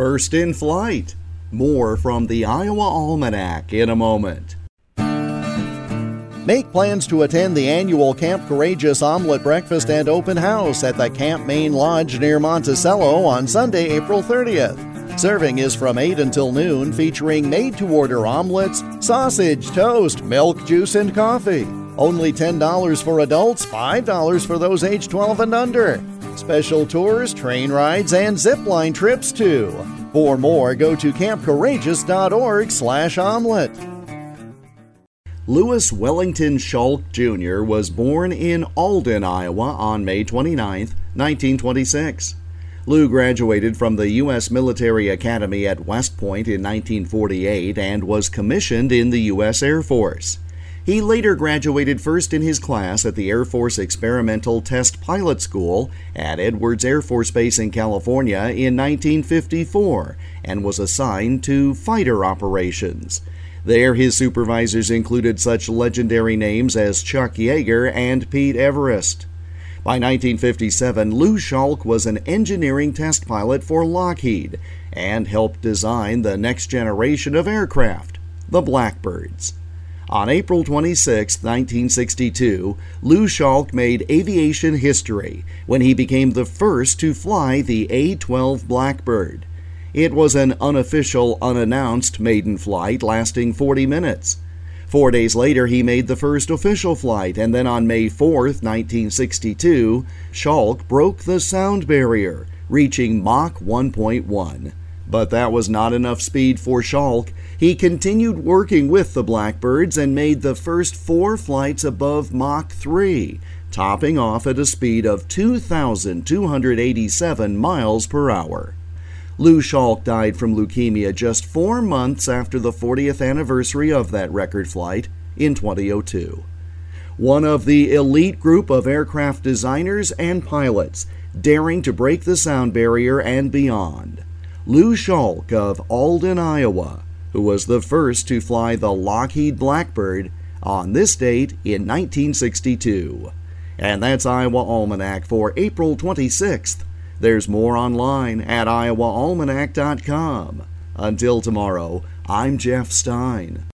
First in flight. More from the Iowa Almanac in a moment. Make plans to attend the annual Camp Courageous Omelet Breakfast and Open House at the Camp Main Lodge near Monticello on Sunday, April 30th. Serving is from 8 until noon, featuring made to order omelets, sausage, toast, milk, juice, and coffee. Only $10 for adults, $5 for those age 12 and under. Special tours, train rides, and zip line trips too. For more, go to campcourageous.org slash omelet. Louis Wellington Schalk Jr. was born in Alden, Iowa on May 29, 1926. Lou graduated from the U.S. Military Academy at West Point in 1948 and was commissioned in the U.S. Air Force. He later graduated first in his class at the Air Force Experimental Test Pilot School at Edwards Air Force Base in California in 1954 and was assigned to fighter operations. There, his supervisors included such legendary names as Chuck Yeager and Pete Everest. By 1957, Lou Schalk was an engineering test pilot for Lockheed and helped design the next generation of aircraft, the Blackbirds. On April 26, 1962, Lou Schalk made aviation history when he became the first to fly the A 12 Blackbird. It was an unofficial, unannounced maiden flight lasting 40 minutes. Four days later, he made the first official flight, and then on May 4, 1962, Schalk broke the sound barrier, reaching Mach 1.1. But that was not enough speed for Schalk. He continued working with the Blackbirds and made the first four flights above Mach 3, topping off at a speed of 2,287 miles per hour. Lou Schalk died from leukemia just four months after the 40th anniversary of that record flight in 2002. One of the elite group of aircraft designers and pilots daring to break the sound barrier and beyond. Lou Schalk of Alden, Iowa, who was the first to fly the Lockheed Blackbird on this date in 1962. And that's Iowa Almanac for April 26th. There's more online at iowaalmanac.com. Until tomorrow, I'm Jeff Stein.